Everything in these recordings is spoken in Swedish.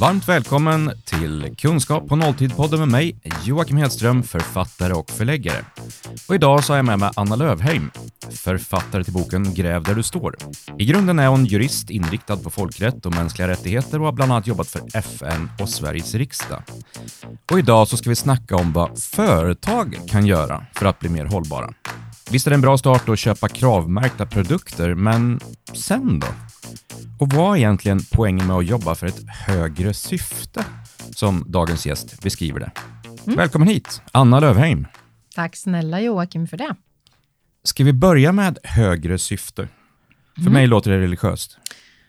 Varmt välkommen till Kunskap på nolltid-podden med mig, Joakim Hedström, författare och förläggare. Och idag så har jag med mig Anna Lövheim, författare till boken Gräv där du står. I grunden är hon jurist inriktad på folkrätt och mänskliga rättigheter och har bland annat jobbat för FN och Sveriges riksdag. Och idag så ska vi snacka om vad företag kan göra för att bli mer hållbara. Visst är det en bra start att köpa kravmärkta produkter, men sen då? Och vad är egentligen poängen med att jobba för ett högre syfte, som dagens gäst beskriver det? Mm. Välkommen hit, Anna Lövheim. Tack snälla Joakim för det. Ska vi börja med högre syfte? För mm. mig låter det religiöst.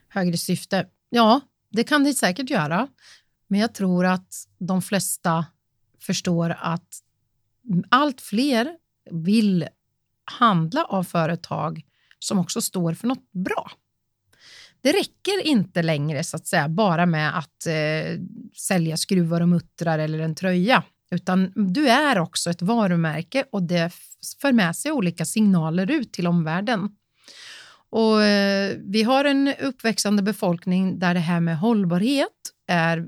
Högre syfte? Ja, det kan det säkert göra. Men jag tror att de flesta förstår att allt fler vill handla av företag som också står för något bra. Det räcker inte längre så att säga bara med att eh, sälja skruvar och muttrar eller en tröja, utan du är också ett varumärke och det för med sig olika signaler ut till omvärlden. Och, eh, vi har en uppväxande befolkning där det här med hållbarhet är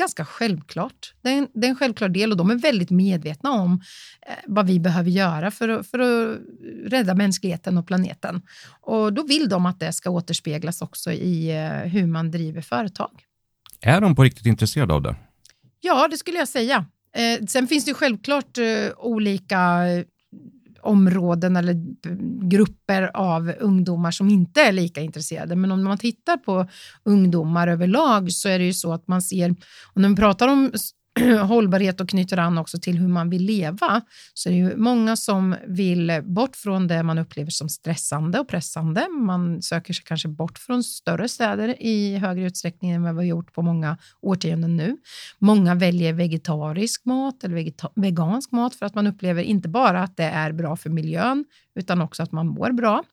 ganska självklart. Det är, en, det är en självklar del och de är väldigt medvetna om eh, vad vi behöver göra för att, för att rädda mänskligheten och planeten. Och då vill de att det ska återspeglas också i eh, hur man driver företag. Är de på riktigt intresserade av det? Ja, det skulle jag säga. Eh, sen finns det självklart eh, olika områden eller grupper av ungdomar som inte är lika intresserade. Men om man tittar på ungdomar överlag så är det ju så att man ser, och när vi pratar om hållbarhet och knyter an också till hur man vill leva, så är det ju många som vill bort från det man upplever som stressande och pressande. Man söker sig kanske bort från större städer i högre utsträckning än vad vi har gjort på många årtionden nu. Många väljer vegetarisk mat eller vegansk mat för att man upplever inte bara att det är bra för miljön, utan också att man mår bra.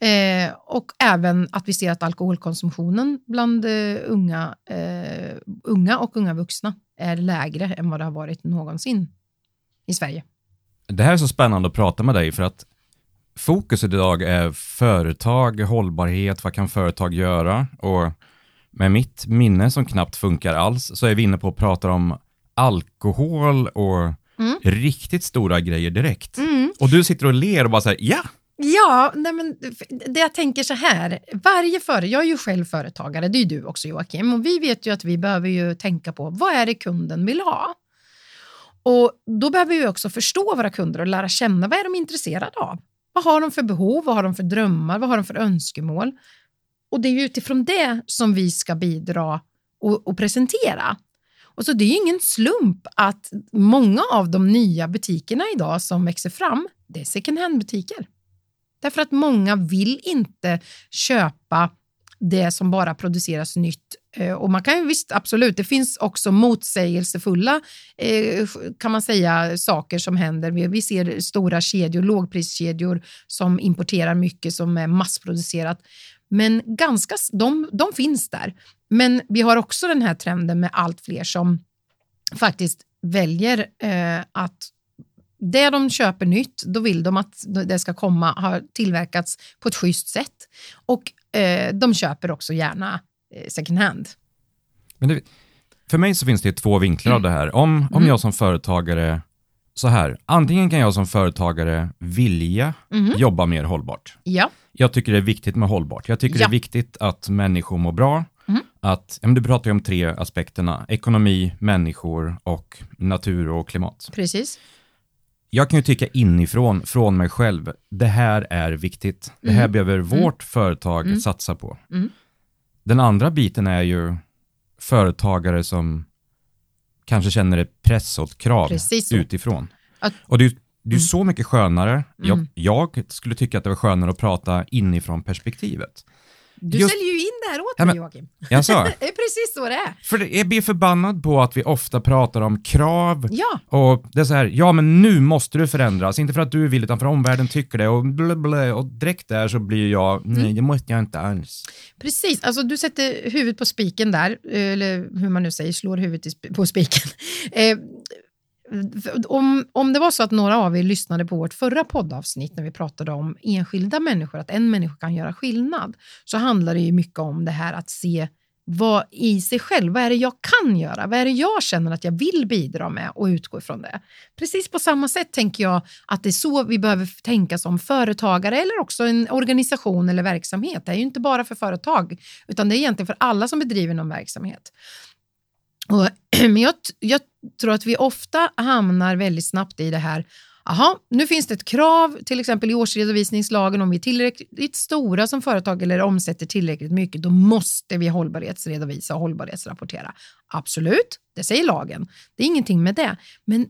Eh, och även att vi ser att alkoholkonsumtionen bland eh, unga, eh, unga och unga vuxna är lägre än vad det har varit någonsin i Sverige. Det här är så spännande att prata med dig för att fokuset idag är företag, hållbarhet, vad kan företag göra? Och med mitt minne som knappt funkar alls så är vi inne på att prata om alkohol och mm. riktigt stora grejer direkt. Mm. Och du sitter och ler och bara säger ja, Ja, nej men, det jag tänker så här. Varje företag, jag är ju själv företagare, det är du också Joakim, och vi vet ju att vi behöver ju tänka på vad är det kunden vill ha? Och Då behöver vi också förstå våra kunder och lära känna vad är de intresserade av. Vad har de för behov, vad har de för drömmar, vad har de för önskemål? Och Det är utifrån det som vi ska bidra och, och presentera. Och så Det är ingen slump att många av de nya butikerna idag som växer fram, det är second hand-butiker. Därför att många vill inte köpa det som bara produceras nytt. Eh, och man kan ju visst, absolut, det finns också motsägelsefulla eh, kan man säga, saker som händer. Vi ser stora kedjor, lågpriskedjor som importerar mycket som är massproducerat. Men ganska, de, de finns där. Men vi har också den här trenden med allt fler som faktiskt väljer eh, att det de köper nytt, då vill de att det ska komma, ha tillverkats på ett schysst sätt. Och eh, de köper också gärna eh, second hand. Men det, för mig så finns det två vinklar mm. av det här. Om, om mm. jag som företagare, så här, antingen kan jag som företagare vilja mm. jobba mer hållbart. Ja. Jag tycker det är viktigt med hållbart. Jag tycker ja. det är viktigt att människor mår bra. Mm. Att, ja, du pratar ju om tre aspekterna, ekonomi, människor och natur och klimat. Precis jag kan ju tycka inifrån, från mig själv, det här är viktigt. Det här mm. behöver mm. vårt företag mm. satsa på. Mm. Den andra biten är ju företagare som kanske känner ett press och krav utifrån. Att, och det är, det är mm. så mycket skönare. Jag, mm. jag, skulle tycka att det var skönare att prata inifrån perspektivet. Du Just, säljer ju in det här åt mig Joakim. Jag sa. det är precis så det är. För jag blir förbannad på att vi ofta pratar om krav ja. och det är så här, ja men nu måste du förändras, inte för att du vill utan för att omvärlden tycker det och blablabla, och direkt där så blir jag, nej mm. det måste jag inte alls. Precis, alltså du sätter huvudet på spiken där, eller hur man nu säger, slår huvudet på spiken. Om, om det var så att några av er lyssnade på vårt förra poddavsnitt när vi pratade om enskilda människor, att en människa kan göra skillnad, så handlar det ju mycket om det här att se vad i sig själv, vad är det jag kan göra? Vad är det jag känner att jag vill bidra med och utgå ifrån det? Precis på samma sätt tänker jag att det är så vi behöver tänka som företagare eller också en organisation eller verksamhet. Det är ju inte bara för företag utan det är egentligen för alla som bedriver någon verksamhet. Och, men jag, jag tror att vi ofta hamnar väldigt snabbt i det här Aha, nu finns det ett krav, till exempel i årsredovisningslagen, om vi är tillräckligt stora som företag eller omsätter tillräckligt mycket, då måste vi hållbarhetsredovisa och hållbarhetsrapportera. Absolut, det säger lagen. Det är ingenting med det. Men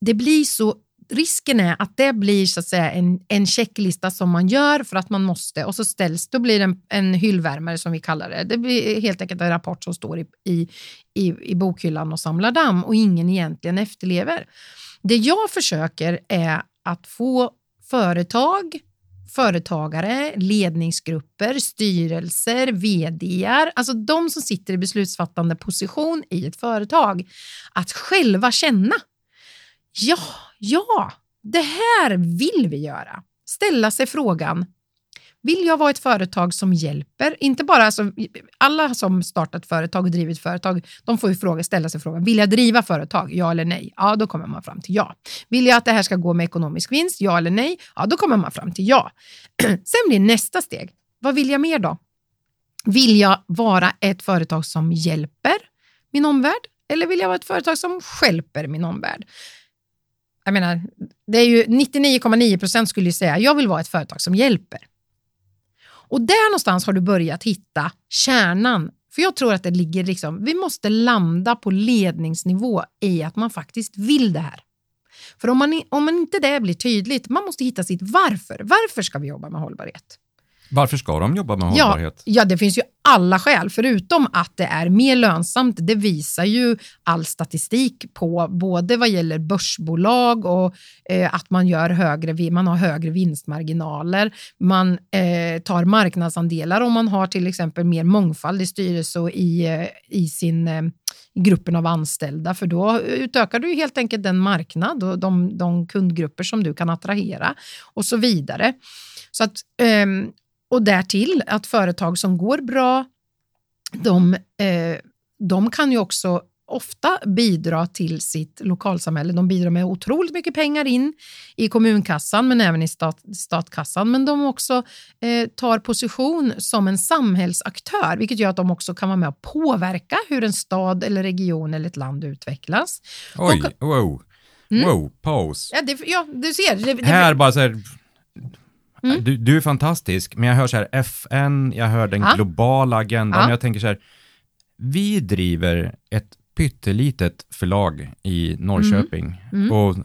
det blir så risken är att det blir så att säga en, en checklista som man gör för att man måste och så ställs, då blir det en, en hyllvärmare som vi kallar det. Det blir helt enkelt en rapport som står i, i, i, i bokhyllan och samlar damm och ingen egentligen efterlever. Det jag försöker är att få företag, företagare, ledningsgrupper, styrelser, vdar, alltså de som sitter i beslutsfattande position i ett företag, att själva känna. Ja, ja, det här vill vi göra. Ställa sig frågan, vill jag vara ett företag som hjälper? Inte bara alltså, alla som startat företag och drivit företag, de får ju fråga, ställa sig frågan, vill jag driva företag? Ja eller nej? Ja, då kommer man fram till ja. Vill jag att det här ska gå med ekonomisk vinst? Ja eller nej? Ja, då kommer man fram till ja. Sen blir nästa steg, vad vill jag mer då? Vill jag vara ett företag som hjälper min omvärld? Eller vill jag vara ett företag som skälper min omvärld? Jag menar, det är ju 99,9 procent skulle ju säga, jag vill vara ett företag som hjälper. Och där någonstans har du börjat hitta kärnan. För jag tror att det ligger liksom, vi måste landa på ledningsnivå i att man faktiskt vill det här. För om man, om man inte det blir tydligt, man måste hitta sitt varför. Varför ska vi jobba med hållbarhet? Varför ska de jobba med hållbarhet? Ja, ja, det finns ju alla skäl, förutom att det är mer lönsamt. Det visar ju all statistik på, både vad gäller börsbolag och eh, att man, gör högre, man har högre vinstmarginaler. Man eh, tar marknadsandelar om man har till exempel mer mångfald i styrelse och i, eh, i sin eh, gruppen av anställda, för då utökar du helt enkelt den marknad och de, de kundgrupper som du kan attrahera och så vidare. Så att, ehm, och därtill att företag som går bra, de, eh, de kan ju också ofta bidra till sitt lokalsamhälle. De bidrar med otroligt mycket pengar in i kommunkassan men även i stat, statskassan. Men de också eh, tar position som en samhällsaktör vilket gör att de också kan vara med och påverka hur en stad eller region eller ett land utvecklas. Oj, och, wow. Mm. Wow, paus. Ja, det, ja, du ser. Det, det, här bara så här, Mm. Du, du, är fantastisk, men jag hör så här FN, jag hör den ja. globala agendan, ja. jag tänker så här, vi driver ett pyttelitet förlag i Norrköping mm. Mm. och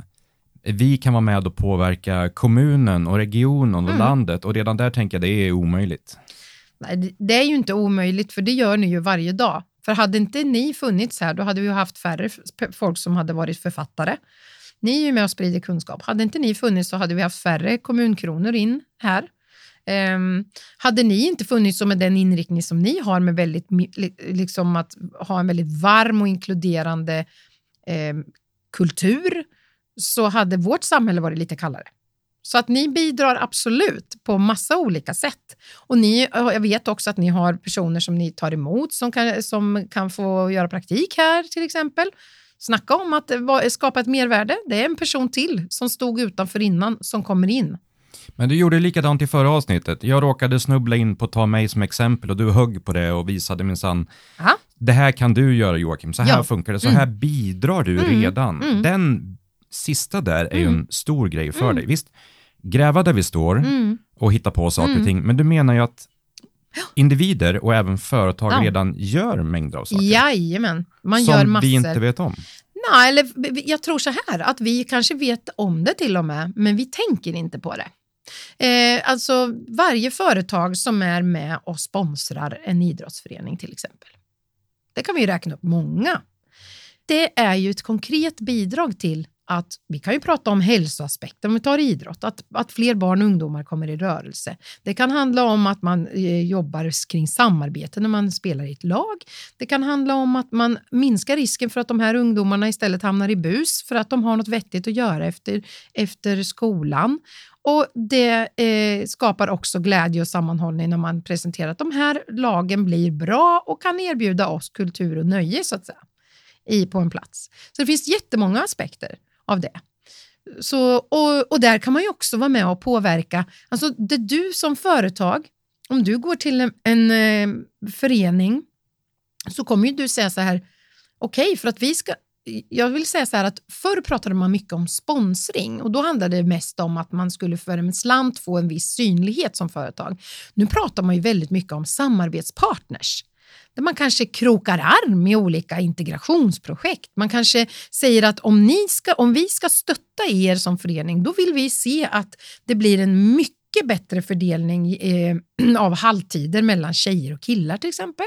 vi kan vara med och påverka kommunen och regionen och mm. landet och redan där tänker jag det är omöjligt. Nej, det är ju inte omöjligt, för det gör ni ju varje dag. För hade inte ni funnits här, då hade vi haft färre folk som hade varit författare. Ni är ju med och sprider kunskap. Hade inte ni funnits så hade vi haft färre kommunkronor in här. Um, hade ni inte funnits med den inriktning som ni har med väldigt, liksom att ha en väldigt varm och inkluderande um, kultur så hade vårt samhälle varit lite kallare. Så att ni bidrar absolut på massa olika sätt. Och ni, jag vet också att ni har personer som ni tar emot som kan, som kan få göra praktik här till exempel. Snacka om att skapa ett mervärde. Det är en person till som stod utanför innan som kommer in. Men du gjorde likadant i förra avsnittet. Jag råkade snubbla in på ta mig som exempel och du högg på det och visade minsann. Det här kan du göra Joakim, så här ja. funkar det, så mm. här bidrar du mm. redan. Mm. Den sista där är ju en mm. stor grej för mm. dig. Visst, gräva där vi står mm. och hitta på saker och ting, men du menar ju att individer och även företag ja. redan gör mängder av saker. Jajamän, man som gör massor. vi inte vet om. Nej, eller jag tror så här, att vi kanske vet om det till och med, men vi tänker inte på det. Eh, alltså varje företag som är med och sponsrar en idrottsförening till exempel. Det kan vi räkna upp många. Det är ju ett konkret bidrag till att vi kan ju prata om hälsoaspekten om vi tar idrott, att, att fler barn och ungdomar kommer i rörelse. Det kan handla om att man eh, jobbar kring samarbete när man spelar i ett lag. Det kan handla om att man minskar risken för att de här ungdomarna istället hamnar i bus för att de har något vettigt att göra efter, efter skolan. Och Det eh, skapar också glädje och sammanhållning när man presenterar att de här lagen blir bra och kan erbjuda oss kultur och nöje så att säga, i, på en plats. Så det finns jättemånga aspekter av det. Så, och, och där kan man ju också vara med och påverka. Alltså det du som företag, om du går till en, en eh, förening så kommer ju du säga så här, okej, okay, för att vi ska jag vill säga så här att förr pratade man mycket om sponsring och då handlade det mest om att man skulle för en slant få en viss synlighet som företag. Nu pratar man ju väldigt mycket om samarbetspartners där man kanske krokar arm i olika integrationsprojekt. Man kanske säger att om, ni ska, om vi ska stötta er som förening, då vill vi se att det blir en mycket bättre fördelning eh, av halvtider mellan tjejer och killar till exempel.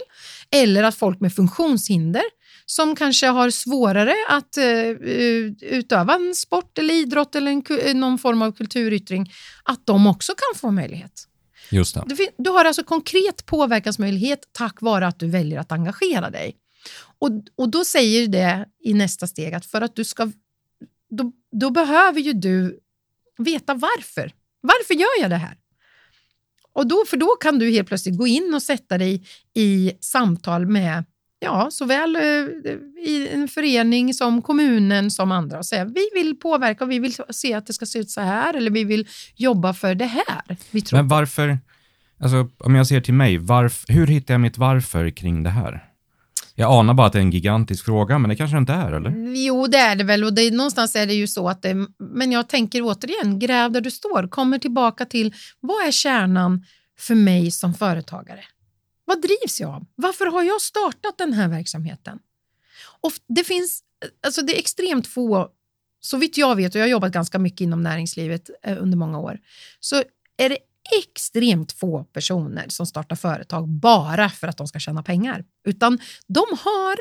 Eller att folk med funktionshinder som kanske har svårare att eh, eh utöva en sport eller idrott eller en, någon form av kulturyttring, att de också kan få möjlighet. Just det. Du, du har alltså konkret påverkansmöjlighet tack vare att du väljer att engagera dig. Och, och då säger det i nästa steg att för att du ska... Då, då behöver ju du veta varför. Varför gör jag det här? Och då, för då kan du helt plötsligt gå in och sätta dig i samtal med ja, såväl eh, i en förening som kommunen som andra och säga vi vill påverka och vi vill se att det ska se ut så här eller vi vill jobba för det här. Men varför, alltså, om jag ser till mig, varf, hur hittar jag mitt varför kring det här? Jag anar bara att det är en gigantisk fråga, men det kanske inte är, eller? Jo, det är det väl och det, någonstans är det ju så att det, men jag tänker återigen, gräv där du står, kommer tillbaka till vad är kärnan för mig som företagare? Vad drivs jag av? Varför har jag startat den här verksamheten? Och det finns, alltså det är extremt få, så vitt jag vet, och jag har jobbat ganska mycket inom näringslivet eh, under många år, så är det extremt få personer som startar företag bara för att de ska tjäna pengar. Utan de har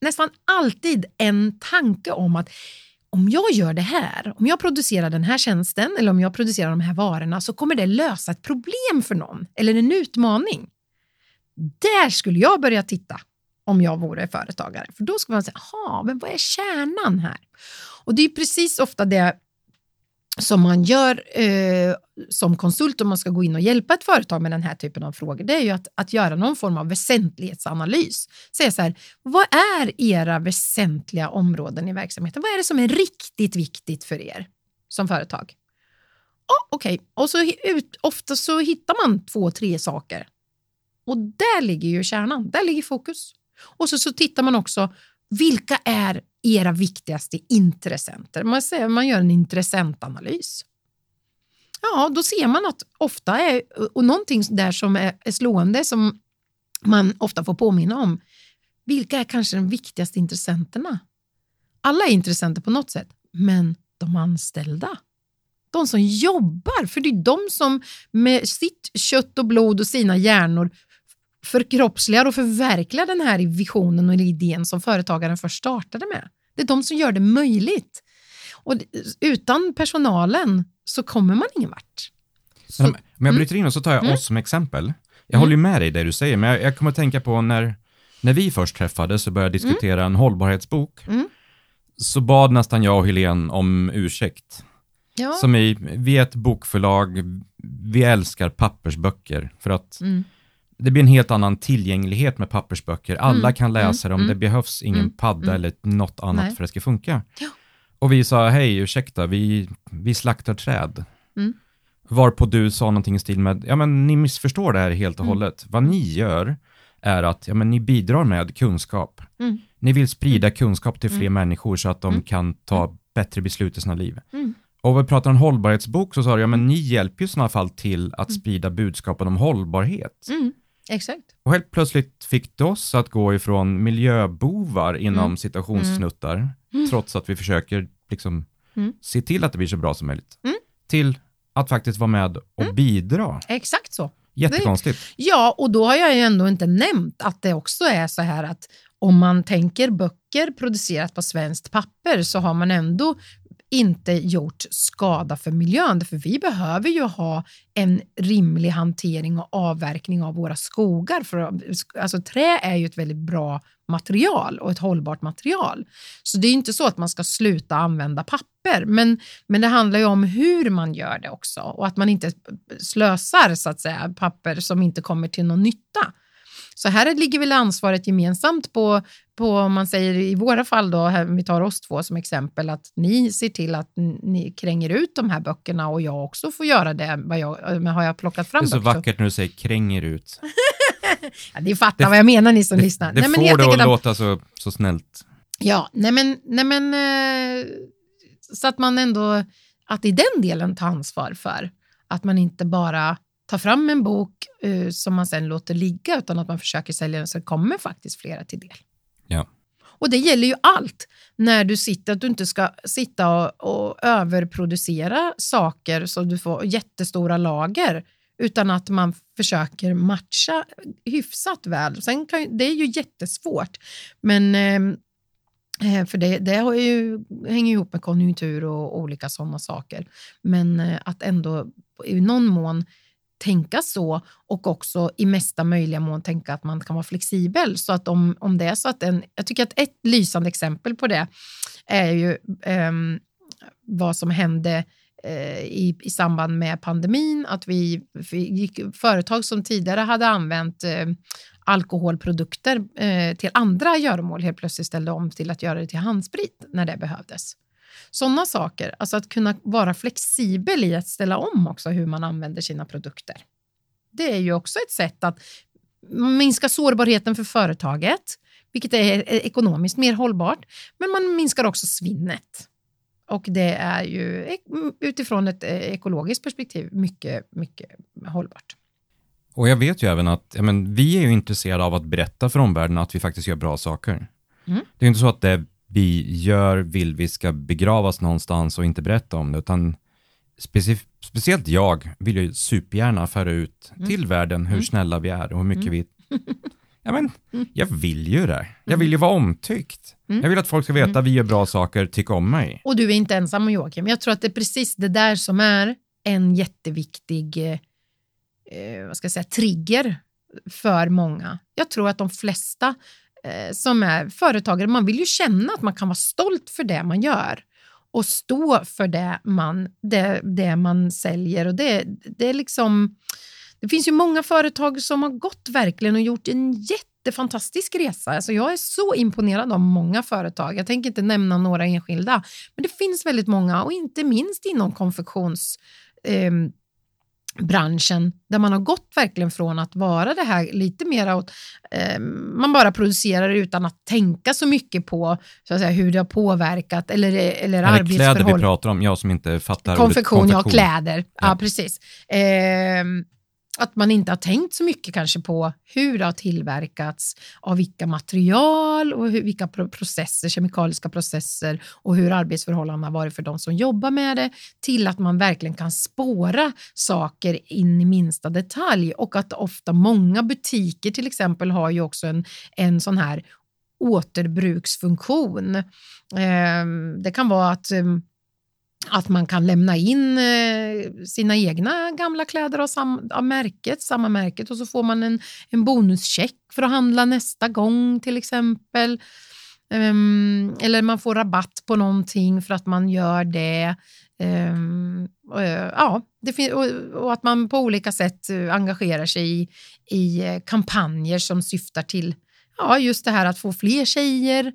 nästan alltid en tanke om att om jag gör det här, om jag producerar den här tjänsten eller om jag producerar de här varorna så kommer det lösa ett problem för någon eller en utmaning. Där skulle jag börja titta om jag vore företagare. För då skulle man säga, jaha, men vad är kärnan här? Och det är precis ofta det som man gör eh, som konsult om man ska gå in och hjälpa ett företag med den här typen av frågor, det är ju att, att göra någon form av väsentlighetsanalys. Säga så här, vad är era väsentliga områden i verksamheten? Vad är det som är riktigt viktigt för er som företag? Oh, Okej, okay. och så ut, ofta så hittar man två, tre saker och där ligger ju kärnan, där ligger fokus. Och så, så tittar man också, vilka är era viktigaste intressenter? Man, säger, man gör en intressentanalys. Ja, då ser man att ofta är, och någonting där som är, är slående som man ofta får påminna om, vilka är kanske de viktigaste intressenterna? Alla är intressenter på något sätt, men de anställda de som jobbar, för det är de som med sitt kött och blod och sina hjärnor förkroppsligar och förverkligar den här visionen och idén som företagaren först startade med. Det är de som gör det möjligt. Och utan personalen så kommer man ingen vart. Så, om jag mm. bryter in och så tar jag mm. oss som exempel. Jag mm. håller med dig i det du säger, men jag, jag kommer att tänka på när, när vi först träffades och började diskutera mm. en hållbarhetsbok, mm. så bad nästan jag och Helene om ursäkt. Ja. Som i, vi är ett bokförlag, vi älskar pappersböcker för att mm det blir en helt annan tillgänglighet med pappersböcker. Alla mm, kan läsa mm, dem, det mm. behövs ingen mm, padda mm. eller något annat Nej. för att det ska funka. Ja. Och vi sa, hej, ursäkta, vi, vi slaktar träd. Varpå du sa någonting i stil med, ja men ni missförstår det här helt och hållet. Vad ni gör är att, ja men ni bidrar med kunskap. Ni vill sprida kunskap till fler människor så att de kan ta bättre beslut i sina liv. Och vi pratar om hållbarhetsbok så sa du, ja men ni hjälper ju i sådana fall till att sprida budskapen om hållbarhet. Mm. Exakt. Och helt plötsligt fick det oss att gå ifrån miljöbovar inom mm. citationssnuttar, mm. mm. trots att vi försöker liksom mm. se till att det blir så bra som möjligt, mm. till att faktiskt vara med och mm. bidra. Exakt så. Jättekonstigt. Ja, och då har jag ju ändå inte nämnt att det också är så här att om man tänker böcker producerat på svenskt papper så har man ändå inte gjort skada för miljön. För vi behöver ju ha en rimlig hantering och avverkning av våra skogar. För, alltså, trä är ju ett väldigt bra material och ett hållbart material. Så det är inte så att man ska sluta använda papper, men, men det handlar ju om hur man gör det också och att man inte slösar så att säga papper som inte kommer till någon nytta. Så här ligger väl ansvaret gemensamt på, på om man säger i våra fall då, här, vi tar oss två som exempel, att ni ser till att ni kränger ut de här böckerna och jag också får göra det. Vad jag, men har jag plockat fram Det är så böcker? vackert när du säger kränger ut. Ja, ni fattar vad jag menar ni som lyssnar. Det Nej, men får det att låta så, så snällt. Ja, nej men, nej men eh, så att man ändå, att i den delen tar ansvar för att man inte bara tar fram en bok eh, som man sen låter ligga utan att man försöker sälja den så det kommer faktiskt flera till del. Ja. Och det gäller ju allt när du sitter, att du inte ska sitta och, och överproducera saker så du får jättestora lager utan att man försöker matcha hyfsat väl. Sen kan, det är ju jättesvårt, men eh, för det, det har ju, hänger ihop med konjunktur och olika sådana saker. Men eh, att ändå i någon mån tänka så och också i mesta möjliga mån tänka att man kan vara flexibel. Så att om, om det är så att en, jag tycker att ett lysande exempel på det är ju eh, vad som hände eh, i, i samband med pandemin, att vi, vi gick, företag som tidigare hade använt eh, alkoholprodukter eh, till andra göromål helt plötsligt ställde om till att göra det till handsprit när det behövdes. Sådana saker, alltså att kunna vara flexibel i att ställa om också hur man använder sina produkter. Det är ju också ett sätt att minska sårbarheten för företaget, vilket är ekonomiskt mer hållbart, men man minskar också svinnet. Och det är ju utifrån ett ekologiskt perspektiv mycket, mycket hållbart. Och jag vet ju även att men, vi är ju intresserade av att berätta för omvärlden att vi faktiskt gör bra saker. Mm. Det är inte så att det vi gör vill vi ska begravas någonstans och inte berätta om det, utan speci speciellt jag vill ju supergärna föra ut Mm. till världen hur Mm. snälla vi är och hur mycket Mm. vi... Ja, men, Mm. jag vill ju det. Jag vill ju vara omtyckt. Mm. Jag vill att folk ska veta Mm. att vi gör bra saker, tycka om mig. Och du är inte ensam Joakim. Jag tror att det är precis det där som är en jätteviktig eh, eh, vad ska jag säga, trigger för många. Jag tror att de flesta eh, som är företagare, man vill ju känna att man kan vara stolt för det man gör och stå för det man, det, det man säljer. Och det, det, är liksom, det finns ju många företag som har gått verkligen och gjort en jättefantastisk resa. Alltså jag är så imponerad av många företag. Jag tänker inte nämna några enskilda, men det finns väldigt många och inte minst inom konfektions eh, branschen där man har gått verkligen från att vara det här lite mer åt, eh, man bara producerar utan att tänka så mycket på så att säga, hur det har påverkat eller, eller det kläder vi arbetsförhållanden. pratar om? Jag som inte fattar Konfektion, ordet ja, kläder. Ja, Ja. precis. Eh, att man inte har tänkt så mycket kanske på hur det har tillverkats, av vilka material och hur, vilka processer, kemikaliska processer och hur arbetsförhållandena har varit för de som jobbar med det, till att man verkligen kan spåra saker in i minsta detalj och att ofta många butiker till exempel har ju också en, en sån här återbruksfunktion. Eh, det kan vara att eh, att man kan lämna in eh, sina egna gamla kläder av, sam, av märket, samma märket och så får man en, en bonuscheck för att handla nästa gång till exempel. Um, eller man får rabatt på någonting för att man gör det. Um, och, eh, ja, det fin- och, och att man på olika sätt eh, engagerar sig i, i kampanjer som syftar till ja, just det här att få fler tjejer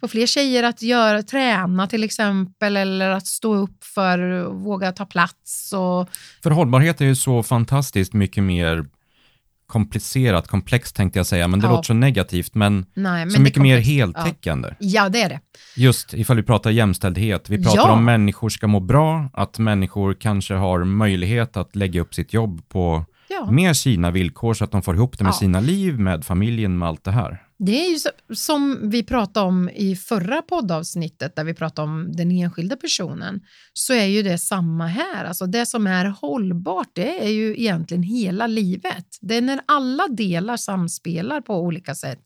få fler tjejer att göra, träna till exempel eller att stå upp för och våga ta plats. Och, För hållbarhet är ju så fantastiskt mycket mer komplicerat, komplext tänkte jag säga, men det Ja. låter så negativt, men, nej, men så mycket mer heltäckande. Ja. ja, det är det. Just ifall vi pratar jämställdhet, vi pratar Ja. om människor ska må bra, att människor kanske har möjlighet att lägga upp sitt jobb på med sina villkor så att de får ihop det med sina liv, med familjen, med allt det här. Det är ju så, som vi pratade om i förra poddavsnittet där vi pratade om den enskilda personen så är ju det samma här. Alltså det som är hållbart det är ju egentligen hela livet. Det är när alla delar samspelar på olika sätt.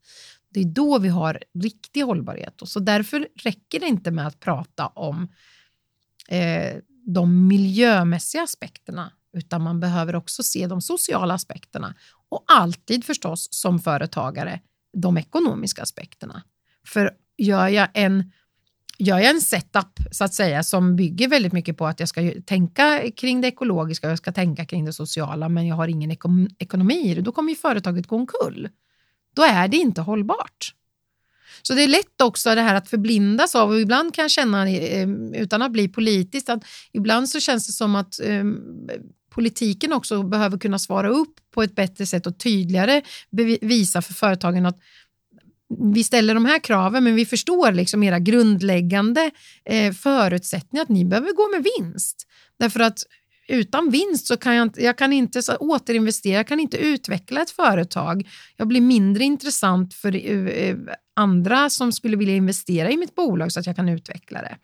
Det är då vi har riktig hållbarhet och så därför räcker det inte med att prata om eh, de miljömässiga aspekterna utan man behöver också se de sociala aspekterna och alltid förstås som företagare de ekonomiska aspekterna. För gör jag en gör jag en setup så att säga som bygger väldigt mycket på att jag ska tänka kring det ekologiska och jag ska tänka kring det sociala men jag har ingen ekonom ekonomi i det, då kommer ju företaget gå omkull. Då är det inte hållbart. Så det är lätt också det här att förblindas av och ibland kan jag känna eh, utan att bli politisk att ibland så känns det som att um, politiken också behöver kunna svara upp på ett bättre sätt och tydligare visa för företagen att vi ställer de här kraven men vi förstår liksom era grundläggande eh, förutsättningar att ni behöver gå med vinst. Därför att utan vinst så kan jag, jag kan inte så, återinvestera, jag kan inte utveckla ett företag. Jag blir mindre intressant för eh, eh, andra som skulle vilja investera i mitt bolag så att jag kan utveckla det.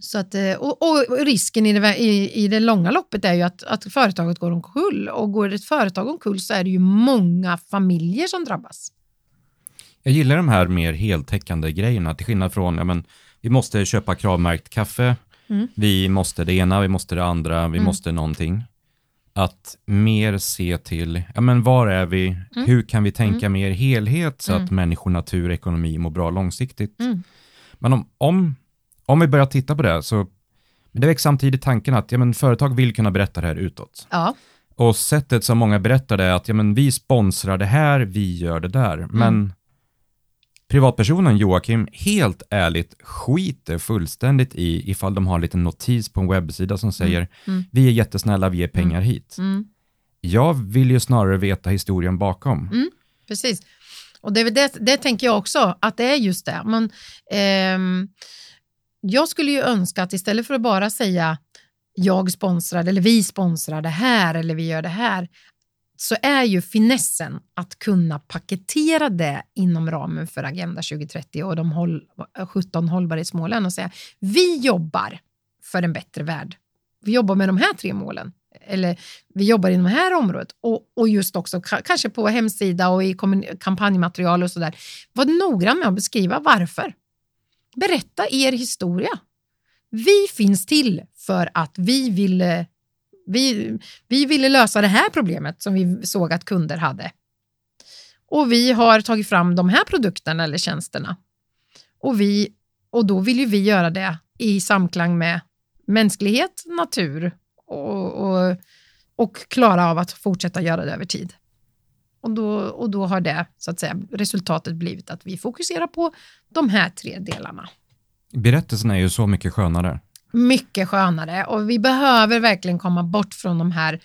Så att, eh, och, och risken i det, i, i det långa loppet är ju att, att företaget går omkull och går ett företag omkull så är det ju många familjer som drabbas. Jag gillar de här mer heltäckande grejerna, till skillnad från, ja, men, vi måste köpa kravmärkt kaffe, mm. vi måste det ena, vi måste det andra, vi mm. måste någonting. Att mer se till, ja men var är vi, mm. hur kan vi tänka mm. mer helhet så att mm. människor, natur, ekonomi mår bra långsiktigt. Mm. Men om, om, om vi börjar titta på det, så det väcks samtidigt tanken att ja, men företag vill kunna berätta det här utåt. Ja. Och sättet som många berättar det är att ja, men vi sponsrar det här, vi gör det där. Men privatpersonen Joakim helt ärligt skiter fullständigt i ifall de har en liten notis på en webbsida som mm. säger mm. Mm. vi är jättesnälla, vi ger pengar mm. hit. Mm. Jag vill ju snarare veta historien bakom. Mm, precis. Och det, det, det tänker jag också, att det är just det. Men, ehm, jag skulle ju önska att istället för att bara säga jag sponsrar eller vi sponsrar det här eller vi gör det här, så är ju finessen att kunna paketera det inom ramen för Agenda 2030 och de håll, 17 hållbarhetsmålen och säga vi jobbar för en bättre värld. Vi jobbar med de här tre målen eller vi jobbar inom det här området och, och just också kanske på hemsida och i kampanjmaterial och sådär. Var noggrann med att beskriva varför. Berätta er historia. Vi finns till för att vi ville, vi, vi ville lösa det här problemet som vi såg att kunder hade. Och vi har tagit fram de här produkterna eller tjänsterna. Och, vi, och då vill ju vi göra det i samklang med mänsklighet, natur och, och, och klara av att fortsätta göra det över tid. Och då, och då har det så att säga resultatet blivit att vi fokuserar på de här tre delarna. Berättelsen är ju så mycket skönare mycket skönare och vi behöver verkligen komma bort från de här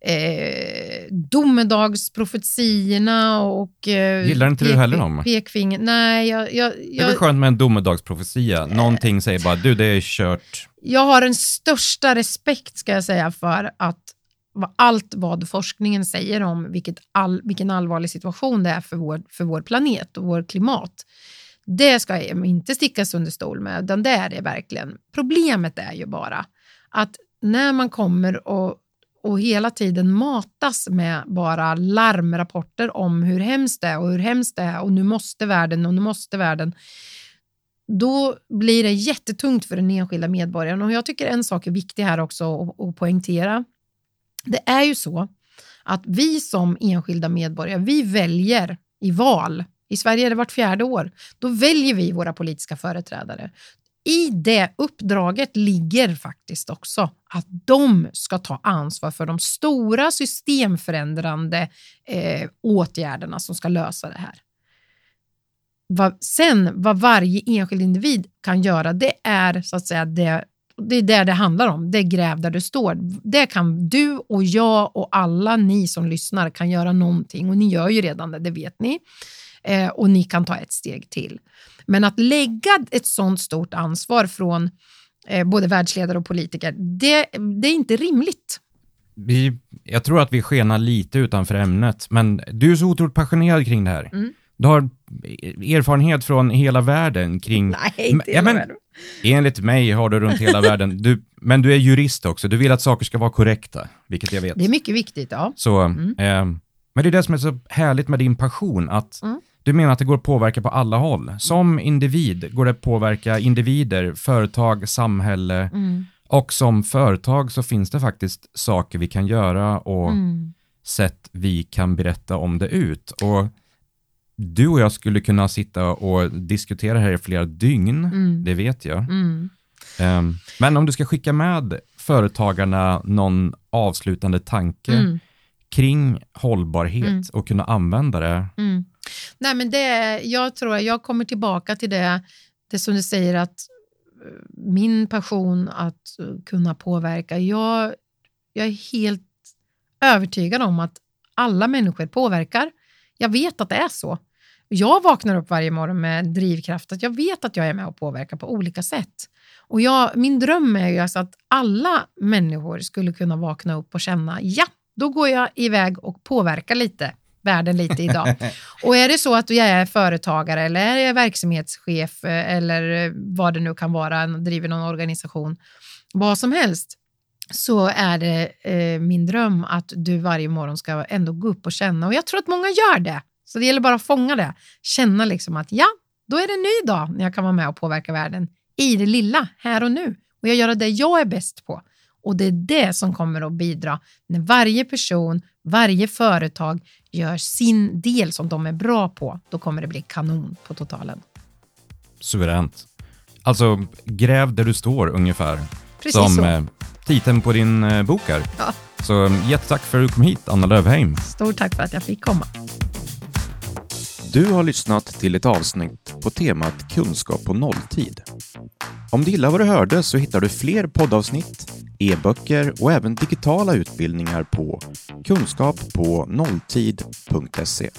eh, domedagsprofetiorna och... Eh, Gillar inte du heller dem? Pekfinger. Nej, jag, jag, Det är väl skönt med en domedagsprofetia. Någonting säger bara, du det är kört. Jag har den största respekt ska jag säga för att allt vad forskningen säger om vilket all, vilken allvarlig situation det är för vår, för vår planet och vår klimat det ska jag inte stickas under stol med, utan det är det verkligen. Problemet är ju bara att när man kommer och, och hela tiden matas med bara larmrapporter om hur hemskt det är och hur hemskt det är och nu måste världen och nu måste världen då blir det jättetungt för den enskilda medborgaren. Och jag tycker en sak är viktig här också att poängtera. Det är ju så att vi som enskilda medborgare, vi väljer i val i Sverige är det vart fjärde år. Då väljer vi våra politiska företrädare. I det uppdraget ligger faktiskt också att de ska ta ansvar för de stora systemförändrande eh, åtgärderna som ska lösa det här. Vad, sen vad varje enskild individ kan göra, det är så att säga det det är det det handlar om. Det är gräv där du står. Det kan du och jag och alla ni som lyssnar kan göra någonting och ni gör ju redan det, det vet ni eh, och ni kan ta ett steg till. Men att lägga ett sånt stort ansvar från eh, både världsledare och politiker, det, det är inte rimligt. Vi, jag tror att vi skenar lite utanför ämnet, men du är så otroligt passionerad kring det här. Mm. Du har erfarenhet från hela världen kring... Nej, inte hela ja, men, världen. Enligt mig har du runt hela världen. Du, men du är jurist också. Du vill att saker ska vara korrekta, vilket jag vet. Det är mycket viktigt, ja. Så, mm. eh, men det är det som är så härligt med din passion, att mm Du menar att det går att påverka på alla håll? Som individ går det att påverka individer, företag, samhälle Mm. och som företag så finns det faktiskt saker vi kan göra och Mm. sätt vi kan berätta om det ut. Och du och jag skulle kunna sitta och diskutera här i flera dygn, Mm. det vet jag. Mm. Ehm, Men om du ska skicka med företagarna någon avslutande tanke Mm. kring hållbarhet Mm. och kunna använda det. Mm. Nej, men det, jag tror att jag kommer tillbaka till det, det som du säger att eh, min passion att eh, kunna påverka. Jag, jag är helt övertygad om att alla människor påverkar. Jag vet att det är så. Jag vaknar upp varje morgon med drivkraft att jag vet att jag är med och påverkar på olika sätt. Och jag, min dröm är ju alltså att alla människor skulle kunna vakna upp och känna ja, då går jag iväg och påverkar lite världen lite idag. och är det så att jag är företagare eller är jag verksamhetschef eh, eller eh, vad det nu kan vara, driver någon organisation, vad som helst, så är det eh, min dröm att du varje morgon ska ändå gå upp och känna. Och jag tror att många gör det. Så det gäller bara att fånga det. Känna liksom att ja, då är det en ny dag när jag kan vara med och påverka världen i det lilla, här och nu. Och jag gör det jag är bäst på. Och det är det som kommer att bidra när varje person, varje företag gör sin del som de är bra på. Då kommer det bli kanon på totalen. Suveränt. Alltså, gräv där du står ungefär. Precis som så. eh, titeln på din eh, bok är. Ja. Så jättetack för att du kom hit, Anna Lövheim. Stort tack för att jag fick komma. Du har lyssnat till ett avsnitt på temat kunskap på nolltid. Om du gillar vad du hörde så hittar du fler poddavsnitt, e-böcker och även digitala utbildningar på kunskappånolltid.se.